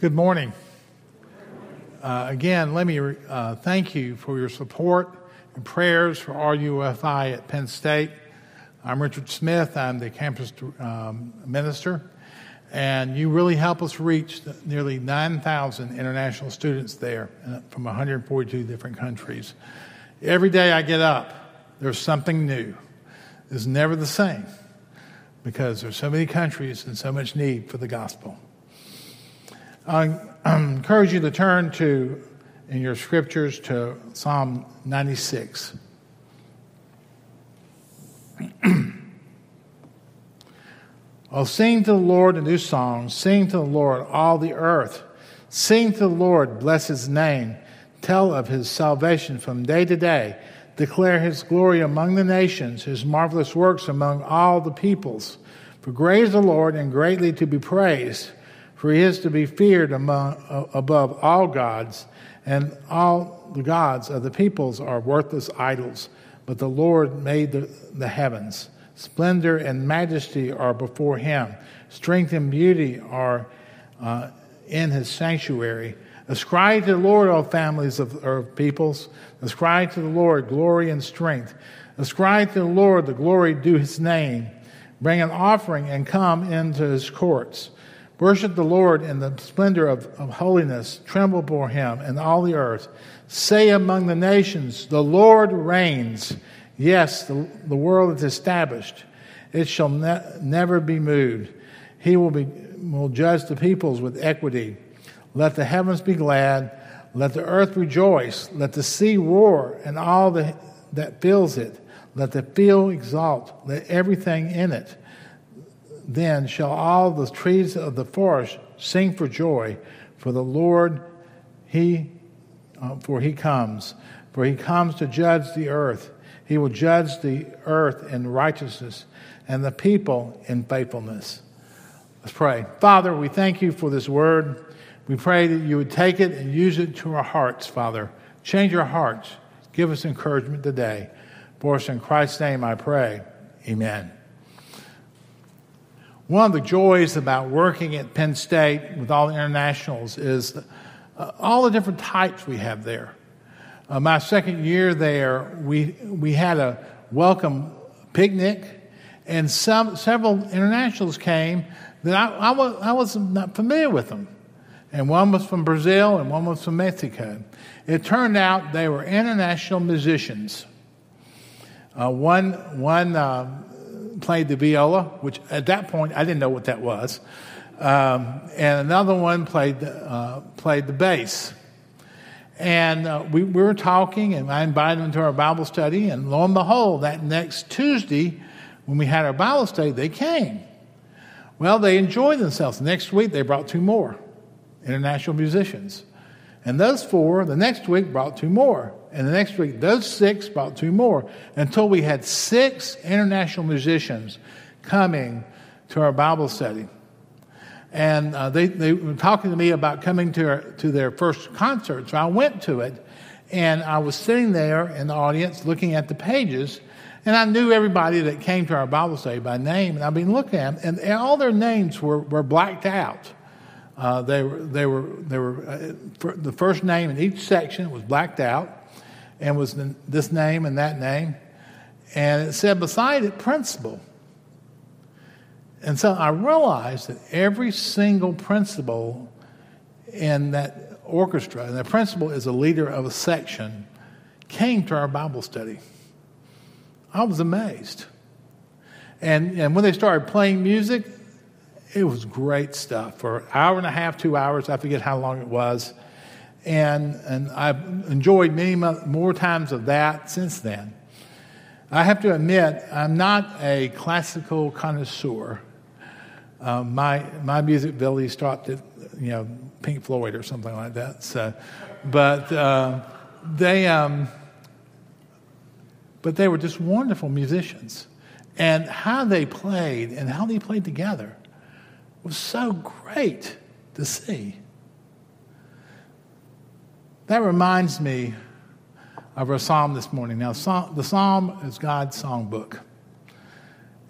Good morning. Uh, again, let me uh, thank you for your support and prayers for RUFI at Penn State. I'm Richard Smith. I'm the campus um, minister, and you really help us reach nearly 9,000 international students there uh, from 142 different countries. Every day I get up, there's something new. It's never the same because there's so many countries and so much need for the gospel. I encourage you to turn to, in your scriptures, to Psalm 96. oh, sing to the Lord a new song. Sing to the Lord, all the earth. Sing to the Lord, bless his name. Tell of his salvation from day to day. Declare his glory among the nations, his marvelous works among all the peoples. For great is the Lord and greatly to be praised for he is to be feared among, above all gods, and all the gods of the peoples are worthless idols. But the Lord made the, the heavens. Splendor and majesty are before him. Strength and beauty are uh, in his sanctuary. Ascribe to the Lord, all families of, of peoples. Ascribe to the Lord glory and strength. Ascribe to the Lord the glory due his name. Bring an offering and come into his courts. Worship the Lord in the splendor of, of holiness. Tremble before him and all the earth. Say among the nations, The Lord reigns. Yes, the, the world is established. It shall ne- never be moved. He will, be, will judge the peoples with equity. Let the heavens be glad. Let the earth rejoice. Let the sea roar and all the, that fills it. Let the field exalt. Let everything in it then shall all the trees of the forest sing for joy, for the Lord, he, uh, for he comes, for he comes to judge the earth. He will judge the earth in righteousness and the people in faithfulness. Let's pray. Father, we thank you for this word. We pray that you would take it and use it to our hearts, Father. Change our hearts. Give us encouragement today. For us in Christ's name I pray. Amen. One of the joys about working at Penn State with all the internationals is the, uh, all the different types we have there. Uh, my second year there, we, we had a welcome picnic, and some, several internationals came that I, I, was, I was not familiar with them. And one was from Brazil and one was from Mexico. It turned out they were international musicians. Uh, one one uh, played the viola, which at that point I didn't know what that was. Um, and another one played the, uh, played the bass. And uh, we, we were talking, and I invited them to our Bible study. And lo and behold, that next Tuesday, when we had our Bible study, they came. Well, they enjoyed themselves. Next week, they brought two more international musicians. And those four, the next week, brought two more. And the next week, those six brought two more until we had six international musicians coming to our Bible study. And uh, they, they were talking to me about coming to, our, to their first concert. So I went to it, and I was sitting there in the audience looking at the pages, and I knew everybody that came to our Bible study by name. And I've been looking at them, and all their names were, were blacked out. Uh, they were, they were, they were uh, the first name in each section was blacked out and was this name and that name. And it said beside it, principal. And so I realized that every single principal in that orchestra, and the principal is a leader of a section, came to our Bible study. I was amazed. And, and when they started playing music, it was great stuff. For an hour and a half, two hours, I forget how long it was and, and I've enjoyed many more times of that since then. I have to admit, I'm not a classical connoisseur. Uh, my, my music ability stopped at, you know, Pink Floyd or something like that. So, but uh, they, um, but they were just wonderful musicians, and how they played and how they played together was so great to see. That reminds me of our psalm this morning. Now, the psalm is God's songbook.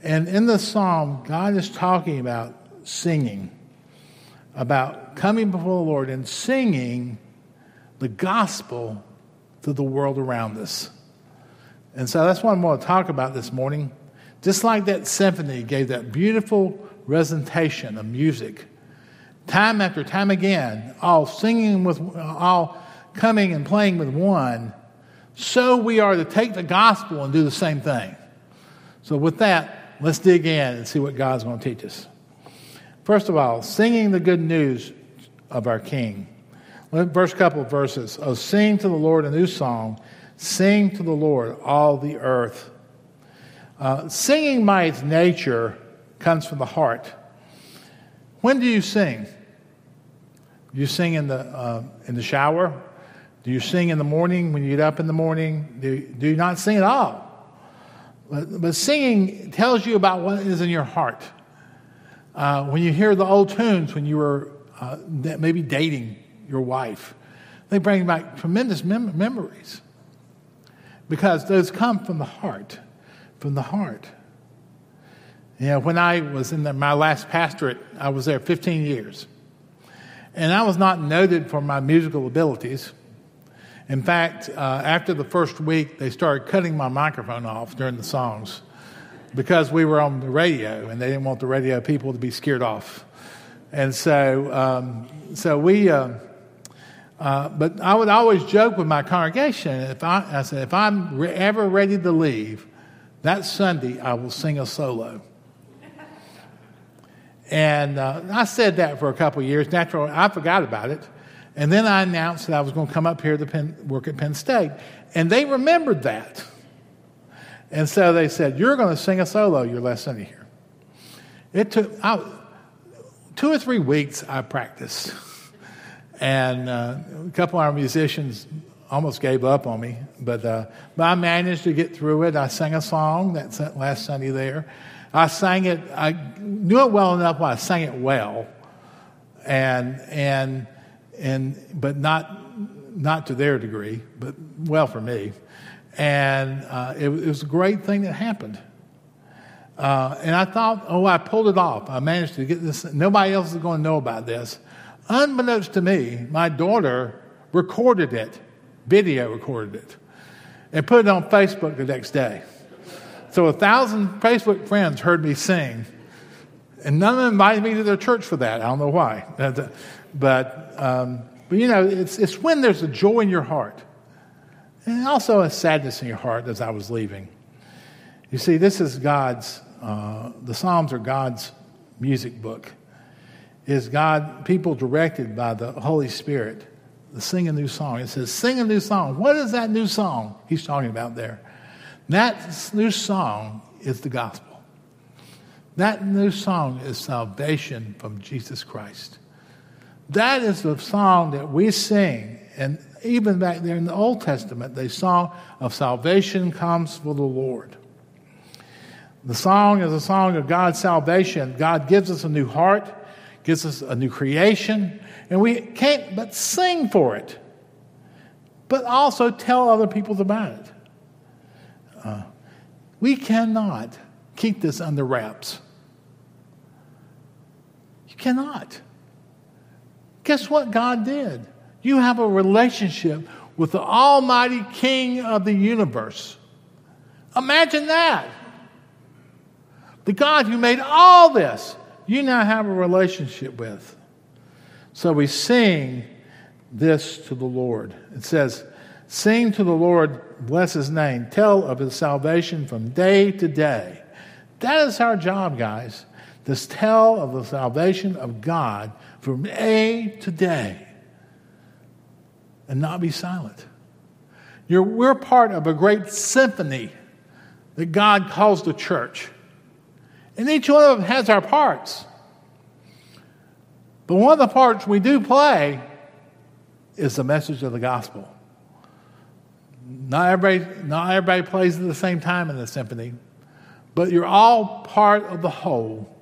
And in the psalm, God is talking about singing. about coming before the Lord and singing the gospel to the world around us. And so that's what I'm going to talk about this morning. Just like that symphony gave that beautiful representation of music, time after time again, all singing with, all coming and playing with one, so we are to take the gospel and do the same thing. So, with that, let's dig in and see what God's going to teach us. First of all, singing the good news of our King. First couple of verses. Oh, sing to the Lord a new song. Sing to the Lord, all the earth. Uh, singing by its nature comes from the heart. When do you sing? You sing in the, uh, in the shower? Do you sing in the morning when you get up in the morning? Do, do you not sing at all? But, but singing tells you about what is in your heart. Uh, when you hear the old tunes when you were uh, maybe dating your wife, they bring back tremendous mem- memories because those come from the heart, from the heart. You know, when I was in the, my last pastorate, I was there 15 years. And I was not noted for my musical abilities. In fact, uh, after the first week, they started cutting my microphone off during the songs because we were on the radio and they didn't want the radio people to be scared off. And so, um, so we, uh, uh, but I would always joke with my congregation. If I, I said, if I'm re- ever ready to leave, that Sunday I will sing a solo. and uh, I said that for a couple years. Naturally, I forgot about it. And then I announced that I was going to come up here to Penn, work at Penn State. And they remembered that. And so they said, You're going to sing a solo your last Sunday here. It took I, two or three weeks I practiced. And uh, a couple of our musicians almost gave up on me, but, uh, but I managed to get through it. I sang a song that last Sunday there. I sang it, I knew it well enough, I sang it well. And, and and but not not to their degree, but well for me. And uh, it, it, was a great thing that happened. Uh, and I thought, oh, I pulled it off. I managed to get this. Nobody else is going to know about this. Unbeknownst to me, my daughter recorded it, video recorded it, and put it on Facebook the next day. So a thousand Facebook friends heard me sing, and none of them invited me to their church for that. I don't know why. But, um, but you know, it's, it's when there's a joy in your heart and also a sadness in your heart as I was leaving. You see, this is God's, uh, the Psalms are God's music book. Is God, people directed by the Holy Spirit to sing a new song. It says, sing a new song. What is that new song he's talking about there? That new song is the gospel. That new song is salvation from Jesus Christ. That is the song that we sing. And even back there in the Old Testament, the song of salvation comes for the Lord. The song is a song of God's salvation. God gives us a new heart, gives us a new creation, and we can't but sing for it, but also tell other people about it. Uh, we cannot keep this under wraps. You cannot. Guess what God did? You have a relationship with the Almighty King of the universe. Imagine that. The God who made all this, you now have a relationship with. So we sing this to the Lord. It says, Sing to the Lord, bless his name, tell of his salvation from day to day. That is our job, guys. To tell of the salvation of God from A to day and not be silent. You're, we're part of a great symphony that God calls the church. And each one of them has our parts. But one of the parts we do play is the message of the gospel. Not everybody, not everybody plays at the same time in the symphony, but you're all part of the whole.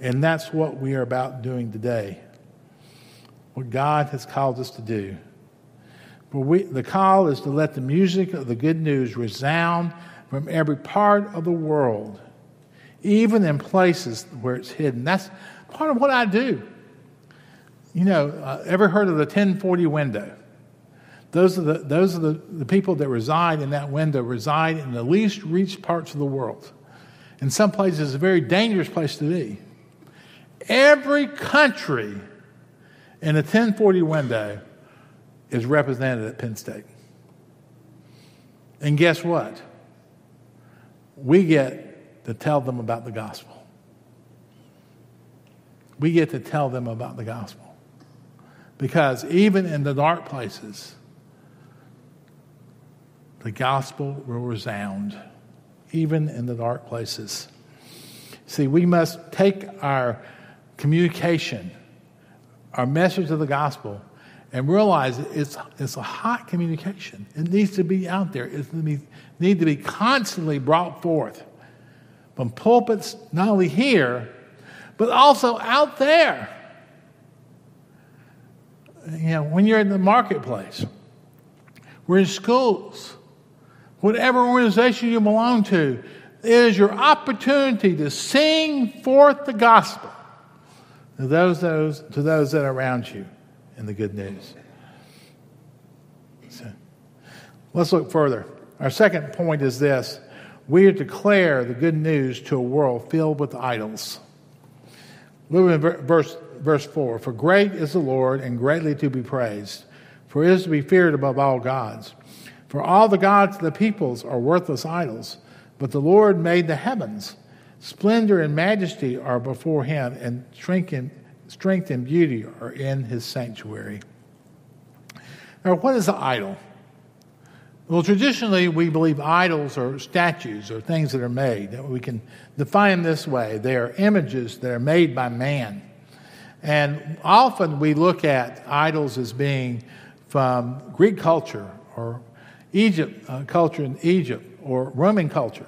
And that's what we are about doing today. What God has called us to do. But we, the call is to let the music of the good news resound from every part of the world, even in places where it's hidden. That's part of what I do. you know, uh, ever heard of the 1040 window? Those are, the, those are the, the people that reside in that window, reside in the least reached parts of the world. In some places, it's a very dangerous place to be. Every country in the 1040 window is represented at Penn State. And guess what? We get to tell them about the gospel. We get to tell them about the gospel. Because even in the dark places, the gospel will resound, even in the dark places. See, we must take our communication, our message of the gospel, and realize it's, it's a hot communication. It needs to be out there. It needs to be constantly brought forth from pulpits, not only here, but also out there. You know, when you're in the marketplace, we're in schools, whatever organization you belong to, it is your opportunity to sing forth the gospel to those, those, to those that are around you in the good news. So, let's look further. Our second point is this we declare the good news to a world filled with idols. Look at verse, verse 4 For great is the Lord and greatly to be praised, for it is to be feared above all gods. For all the gods of the peoples are worthless idols, but the Lord made the heavens. Splendor and majesty are before him, and strength and, strength and beauty are in his sanctuary. Now, what is an idol? Well, traditionally, we believe idols are statues or things that are made. We can define them this way they are images that are made by man. And often we look at idols as being from Greek culture or Egypt uh, culture in Egypt or Roman culture.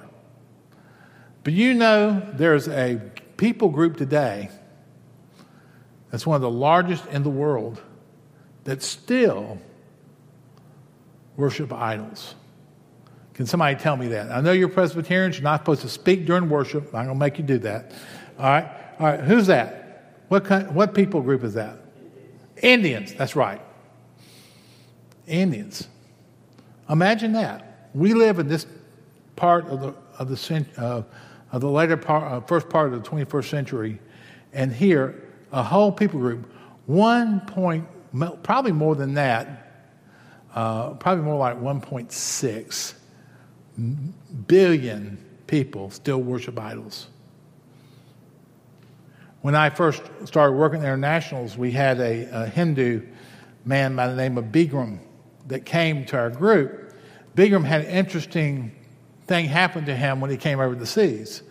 But you know, there's a people group today that's one of the largest in the world that still worship idols. Can somebody tell me that? I know you're Presbyterians, you're not supposed to speak during worship. I'm going to make you do that. All right? All right, who's that? What, kind, what people group is that? Indians, that's right. Indians. Imagine that. We live in this part of the, of the, uh, of the later part, uh, first part of the 21st century, and here, a whole people group, one point, probably more than that, uh, probably more like 1.6 billion people still worship idols. When I first started working at Internationals, we had a, a Hindu man by the name of Bigram that came to our group, Bigram had an interesting thing happen to him when he came over the seas.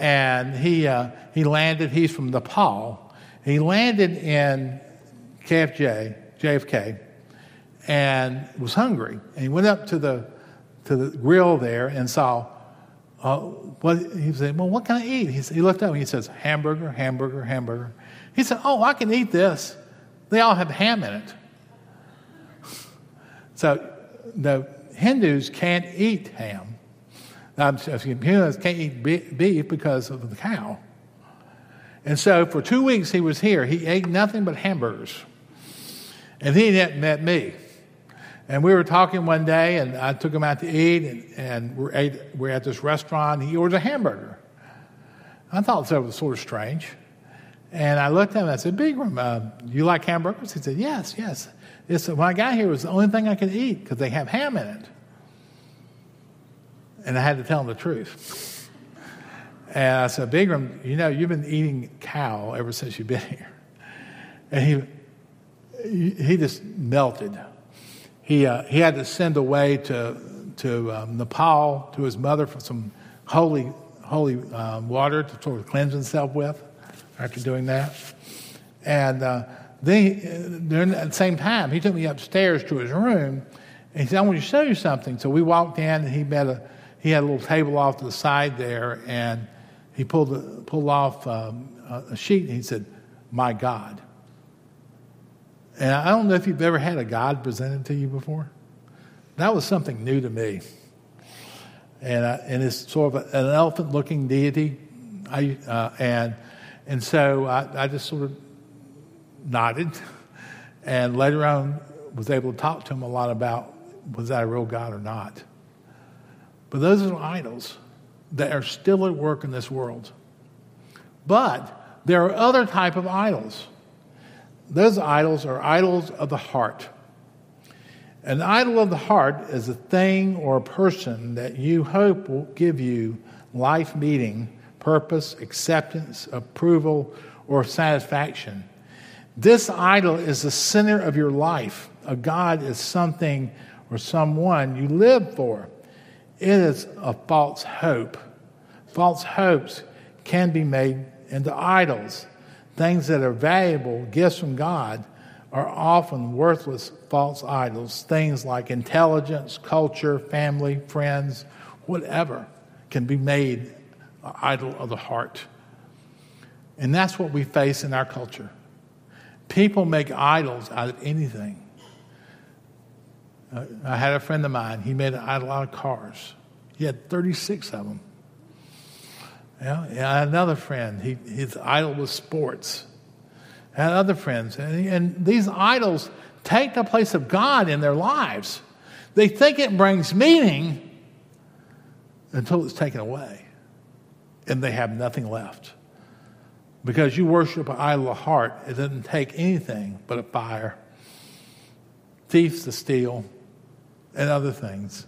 And he, uh, he landed, he's from Nepal. He landed in KFJ, JFK, and was hungry. And he went up to the, to the grill there and saw, uh, what, he said, well, what can I eat? He, he looked up and he says, hamburger, hamburger, hamburger. He said, oh, I can eat this. They all have ham in it. So the Hindus can't eat ham. Um, Hindus can't eat beef because of the cow. And so for two weeks he was here. He ate nothing but hamburgers. And he met me. And we were talking one day, and I took him out to eat, and, and we're, ate, we're at this restaurant. He orders a hamburger. I thought that was sort of strange. And I looked at him and I said, Bigram, uh, you like hamburgers? He said, Yes, yes. It's, when I got here, it was the only thing I could eat because they have ham in it. And I had to tell him the truth. And I said, Bigram, you know, you've been eating cow ever since you've been here. And he, he just melted. He, uh, he had to send away to, to um, Nepal to his mother for some holy, holy um, water to sort of cleanse himself with after doing that. And uh, then, during at the same time, he took me upstairs to his room, and he said, "I want to show you something." So we walked in, and he met a he had a little table off to the side there, and he pulled pulled off um, a sheet, and he said, "My God." And I don't know if you've ever had a God presented to you before. That was something new to me. And, and it's sort of an elephant looking deity. I, uh, and, and so I, I just sort of nodded, and later on was able to talk to him a lot about was that a real God or not. But those are idols that are still at work in this world. But there are other type of idols. Those idols are idols of the heart. An idol of the heart is a thing or a person that you hope will give you life meaning, purpose, acceptance, approval, or satisfaction. This idol is the center of your life. A God is something or someone you live for. It is a false hope. False hopes can be made into idols. Things that are valuable, gifts from God, are often worthless false idols. Things like intelligence, culture, family, friends, whatever can be made an idol of the heart. And that's what we face in our culture. People make idols out of anything. I had a friend of mine, he made an idol out of cars. He had 36 of them. Yeah, and I had another friend, he, his idol was sports. I had other friends. And, and these idols take the place of God in their lives. They think it brings meaning until it's taken away and they have nothing left. Because you worship an idol of heart, it doesn't take anything but a fire, thieves to steal, and other things.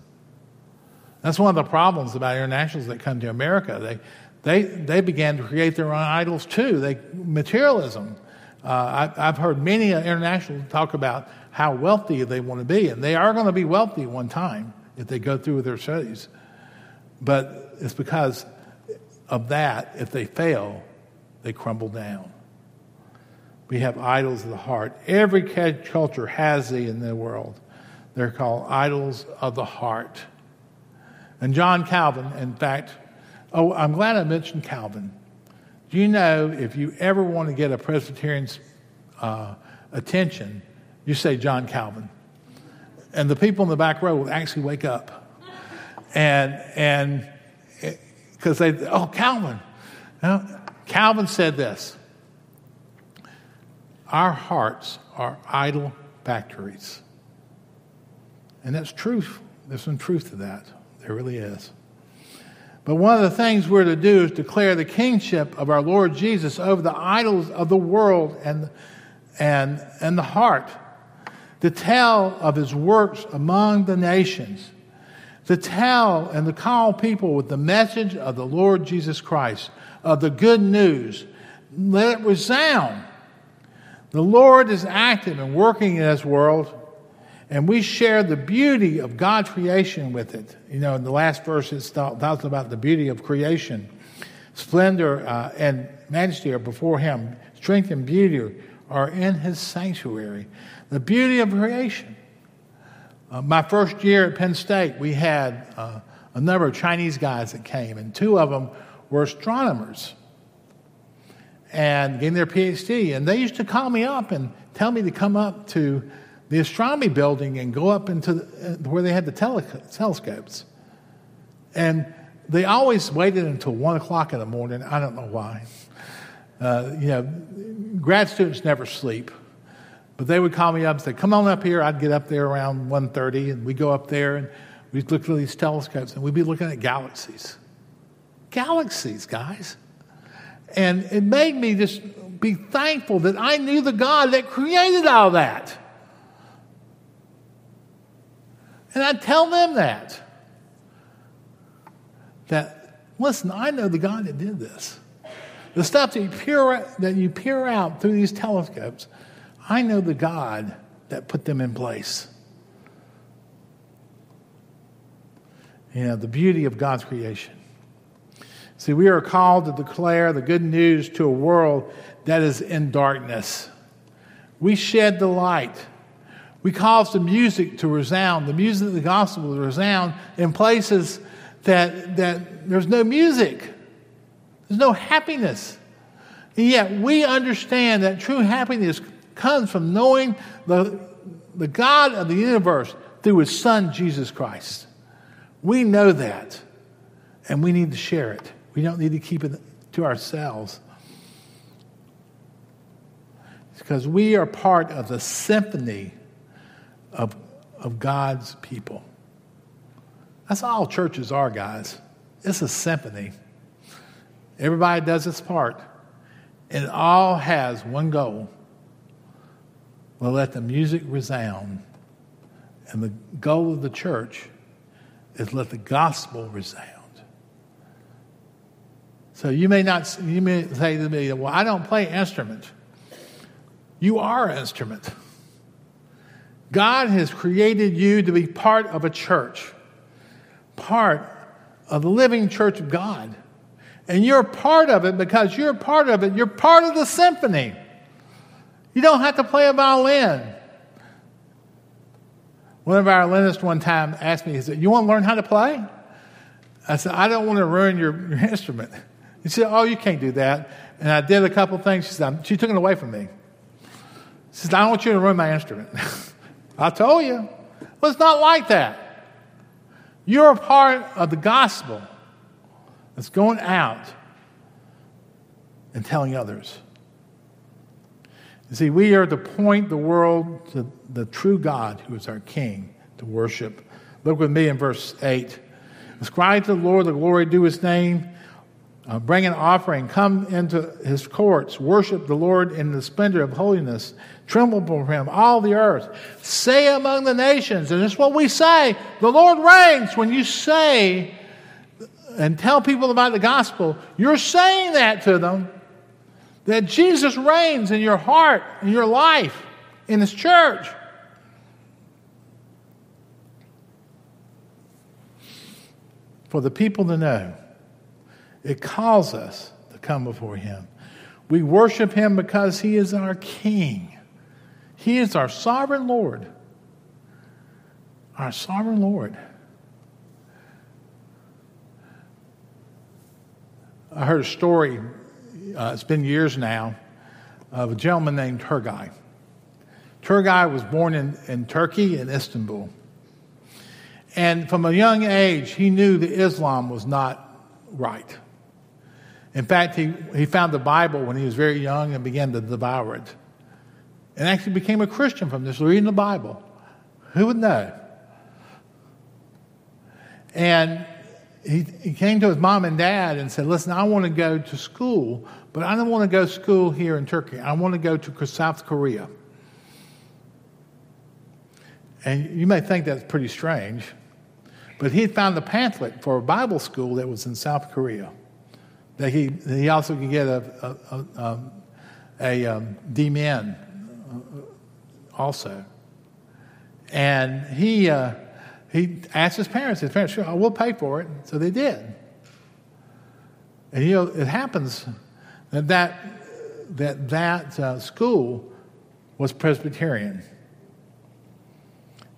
That's one of the problems about internationals that come to America. They, they, they began to create their own idols too. They, materialism. Uh, I, have heard many internationals talk about how wealthy they want to be, and they are going to be wealthy one time if they go through with their studies. But it's because of that, if they fail, they crumble down. We have idols of the heart. Every culture has these in the world. They're called idols of the heart. And John Calvin, in fact, oh, I'm glad I mentioned Calvin. Do you know if you ever want to get a Presbyterian's uh, attention, you say John Calvin. And the people in the back row will actually wake up. And, and, because they, oh, Calvin. Calvin said this Our hearts are idol factories. And that's truth. There's some truth to that. There really is. But one of the things we're to do is declare the kingship of our Lord Jesus over the idols of the world and, and, and the heart, to tell of his works among the nations, to tell and to call people with the message of the Lord Jesus Christ, of the good news. Let it resound. The Lord is active and working in this world, and we share the beauty of God's creation with it. You know, in the last verse, it talks about the beauty of creation. Splendor uh, and majesty are before Him, strength and beauty are in His sanctuary. The beauty of creation. Uh, my first year at Penn State, we had uh, a number of Chinese guys that came, and two of them were astronomers and getting their PhD. And they used to call me up and tell me to come up to the astronomy building and go up into the, uh, where they had the tele- telescopes. And they always waited until one o'clock in the morning. I don't know why. Uh, you know, grad students never sleep. But they would call me up and say, come on up here. I'd get up there around 1.30 and we'd go up there and we'd look through these telescopes and we'd be looking at galaxies. Galaxies, guys. And it made me just be thankful that I knew the God that created all that. And I tell them that. That, listen, I know the God that did this. The stuff that you peer, that you peer out through these telescopes, I know the God that put them in place. You know, the beauty of God's creation. See, we are called to declare the good news to a world that is in darkness. We shed the light we cause the music to resound, the music of the gospel to resound in places that, that there's no music, there's no happiness. And yet we understand that true happiness comes from knowing the, the God of the universe through his son, Jesus Christ. We know that, and we need to share it. We don't need to keep it to ourselves. because we are part of the symphony of, of God's people. That's all churches are, guys. It's a symphony. Everybody does its part. And it all has one goal. Well, let the music resound. And the goal of the church is let the gospel resound. So you may not you may say to me, well, I don't play instrument. You are an instrument. God has created you to be part of a church, part of the living church of God. And you're part of it because you're part of it. You're part of the symphony. You don't have to play a violin. One of our violinists one time asked me, he said, You want to learn how to play? I said, I don't want to ruin your, your instrument. He said, Oh, you can't do that. And I did a couple things. She said, She took it away from me. She said, I don't want you to ruin my instrument. I told you. Well, it's not like that. You're a part of the gospel that's going out and telling others. You see, we are to point the world to the true God who is our King to worship. Look with me in verse 8. Ascribe to the Lord the glory due his name. Uh, bring an offering. Come into his courts. Worship the Lord in the splendor of holiness. Tremble before him, all the earth. Say among the nations, and it's what we say the Lord reigns. When you say and tell people about the gospel, you're saying that to them that Jesus reigns in your heart, in your life, in His church. For the people to know, it calls us to come before Him. We worship Him because He is our King, He is our sovereign Lord. Our sovereign Lord. I heard a story uh, it's been years now, of a gentleman named Turgay. Turgay was born in, in Turkey, in Istanbul. And from a young age, he knew that Islam was not right. In fact, he, he found the Bible when he was very young and began to devour it. And actually became a Christian from this, reading the Bible. Who would know? And he, he came to his mom and dad and said, Listen, I want to go to school, but I don't want to go to school here in Turkey. I want to go to South Korea. And you may think that's pretty strange, but he had found a pamphlet for a Bible school that was in South Korea. That he, he also could get a, a, a, um, a um, DMin uh, also. And he, uh, he asked his parents, his parents, sure, we'll pay for it. So they did. And you know, it happens that that, that, that uh, school was Presbyterian.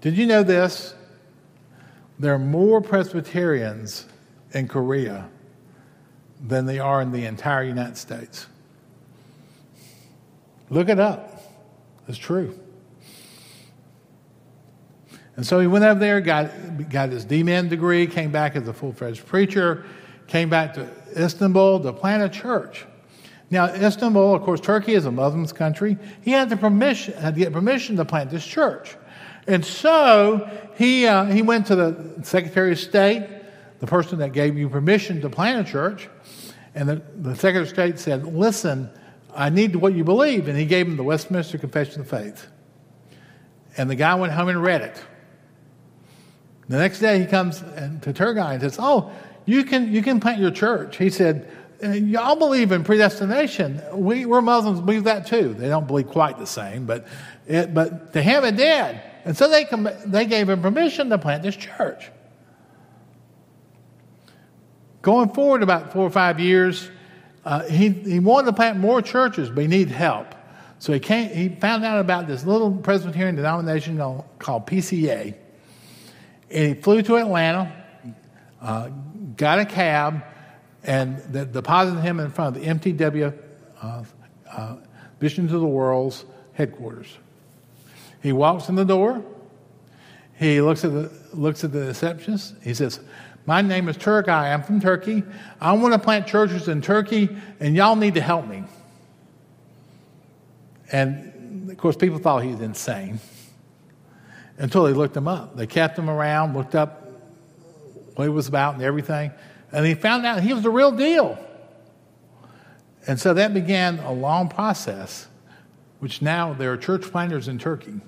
Did you know this? There are more Presbyterians in Korea than they are in the entire United States. Look it up. It's true. And so he went over there, got, got his DMin degree, came back as a full fledged preacher, came back to Istanbul to plant a church. Now, Istanbul, of course, Turkey is a Muslim country. He had, the permission, had to get permission to plant this church. And so he, uh, he went to the Secretary of State, the person that gave you permission to plant a church. And the, the Secretary of State said, Listen, I need what you believe. And he gave him the Westminster Confession of Faith. And the guy went home and read it. The next day he comes to Turgay and says, Oh, you can, you can plant your church. He said, uh, Y'all believe in predestination. We, we're Muslims, believe that too. They don't believe quite the same, but, it, but to him it did. And so they, they gave him permission to plant this church. Going forward about four or five years, uh, he, he wanted to plant more churches, but he needed help. So he, came, he found out about this little Presbyterian denomination called PCA and he flew to Atlanta, uh, got a cab, and the, deposited him in front of the MTW uh, uh, Mission to the World's headquarters. He walks in the door. He looks at the, looks at the receptionist. He says, My name is Turgay. I'm from Turkey. I want to plant churches in Turkey, and y'all need to help me. And of course, people thought he was insane until they looked him up. They kept him around, looked up what he was about and everything, and he found out he was the real deal. And so that began a long process, which now there are church planters in Turkey.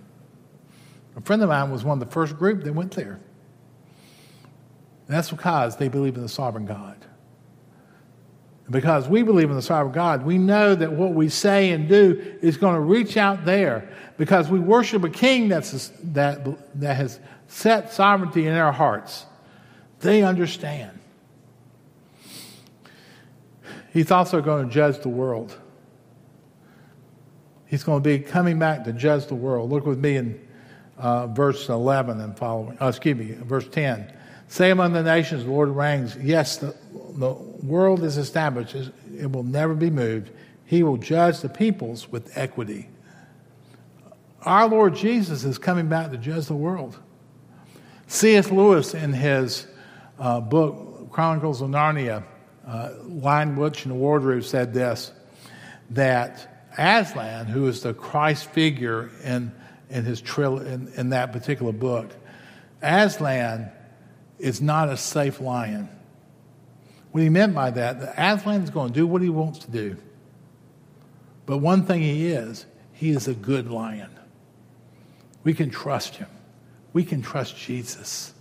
A friend of mine was one of the first group that went there. And that's because they believe in the sovereign God. Because we believe in the sovereign God, we know that what we say and do is going to reach out there because we worship a king that's, that, that has set sovereignty in our hearts. They understand. He's also going to judge the world. He's going to be coming back to judge the world. Look with me in uh, verse 11 and following. Oh, excuse me, verse 10. Say among the nations, the Lord reigns. Yes, the, the world is established, it will never be moved. He will judge the peoples with equity. Our Lord Jesus is coming back to judge the world. C.S. Lewis, in his uh, book, Chronicles of Narnia, uh, Lion, Witch, and Wardrobe, said this that Aslan, who is the Christ figure in, in, his tril- in, in that particular book, Aslan is not a safe lion. What he meant by that, the Aslan is going to do what he wants to do. But one thing he is, he is a good lion. We can trust him. We can trust Jesus.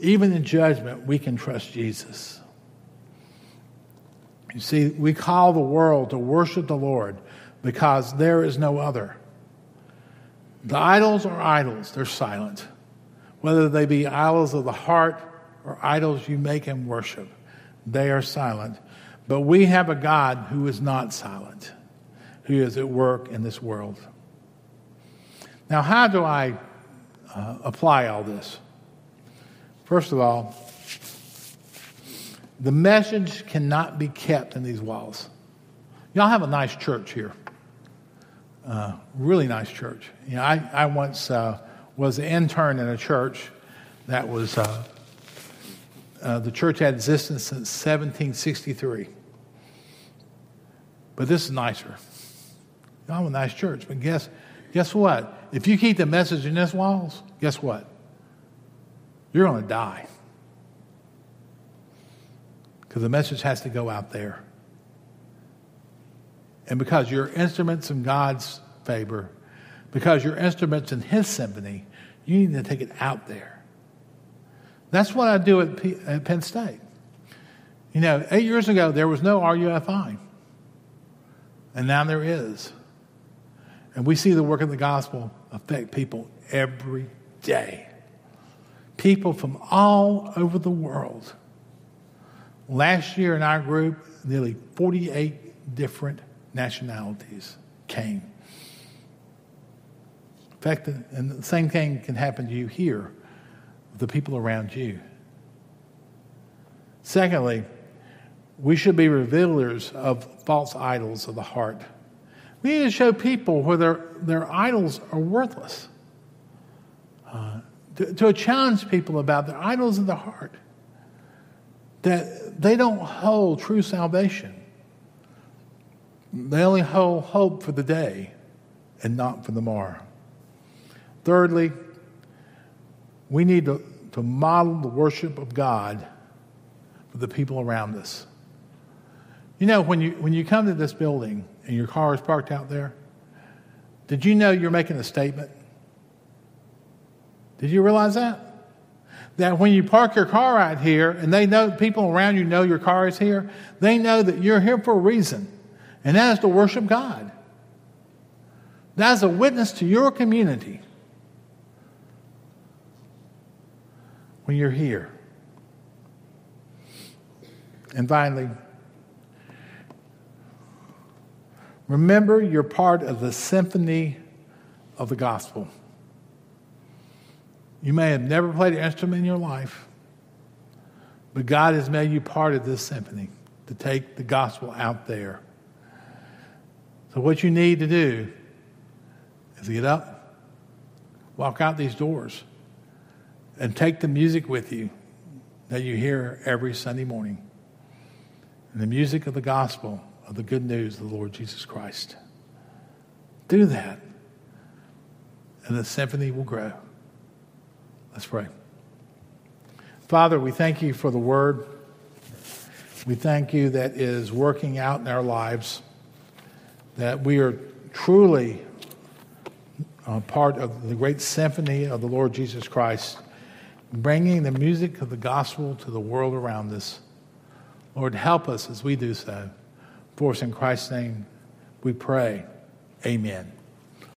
Even in judgment, we can trust Jesus. You see, we call the world to worship the Lord because there is no other. The idols are idols, they're silent whether they be idols of the heart or idols you make and worship. They are silent. But we have a God who is not silent, who is at work in this world. Now, how do I uh, apply all this? First of all, the message cannot be kept in these walls. Y'all have a nice church here. Uh, really nice church. You know, I, I once uh, was an intern in a church that was, uh, the church had existence since 1763. But this is nicer. I'm a nice church, but guess, guess what? If you keep the message in this walls, guess what? You're going to die. Because the message has to go out there. And because you're instruments in God's favor, because you're instruments in His symphony, you need to take it out there. That's what I do at, P- at Penn State. You know, eight years ago, there was no RUFI, and now there is. And we see the work of the gospel affect people every day. People from all over the world. Last year in our group, nearly 48 different nationalities came. In fact, and the same thing can happen to you here, the people around you. Secondly, we should be revealers of false idols of the heart. We need to show people where their, their idols are worthless. Uh, to, to challenge people about their idols of the heart, that they don't hold true salvation. They only hold hope for the day and not for the morrow. Thirdly, we need to, to model the worship of God for the people around us. You know, when you, when you come to this building and your car is parked out there, did you know you're making a statement? Did you realize that? That when you park your car out here and they know people around you know your car is here, they know that you're here for a reason, and that is to worship God. That is a witness to your community. When you're here. And finally, remember you're part of the symphony of the gospel. You may have never played an instrument in your life, but God has made you part of this symphony to take the gospel out there. So, what you need to do is get up, walk out these doors, and take the music with you that you hear every Sunday morning. And the music of the gospel of the good news of the Lord Jesus Christ. Do that. And the symphony will grow. Let's pray. Father, we thank you for the word. We thank you that is working out in our lives, that we are truly a part of the great symphony of the Lord Jesus Christ, bringing the music of the gospel to the world around us. Lord, help us as we do so. For us in Christ's name, we pray. Amen.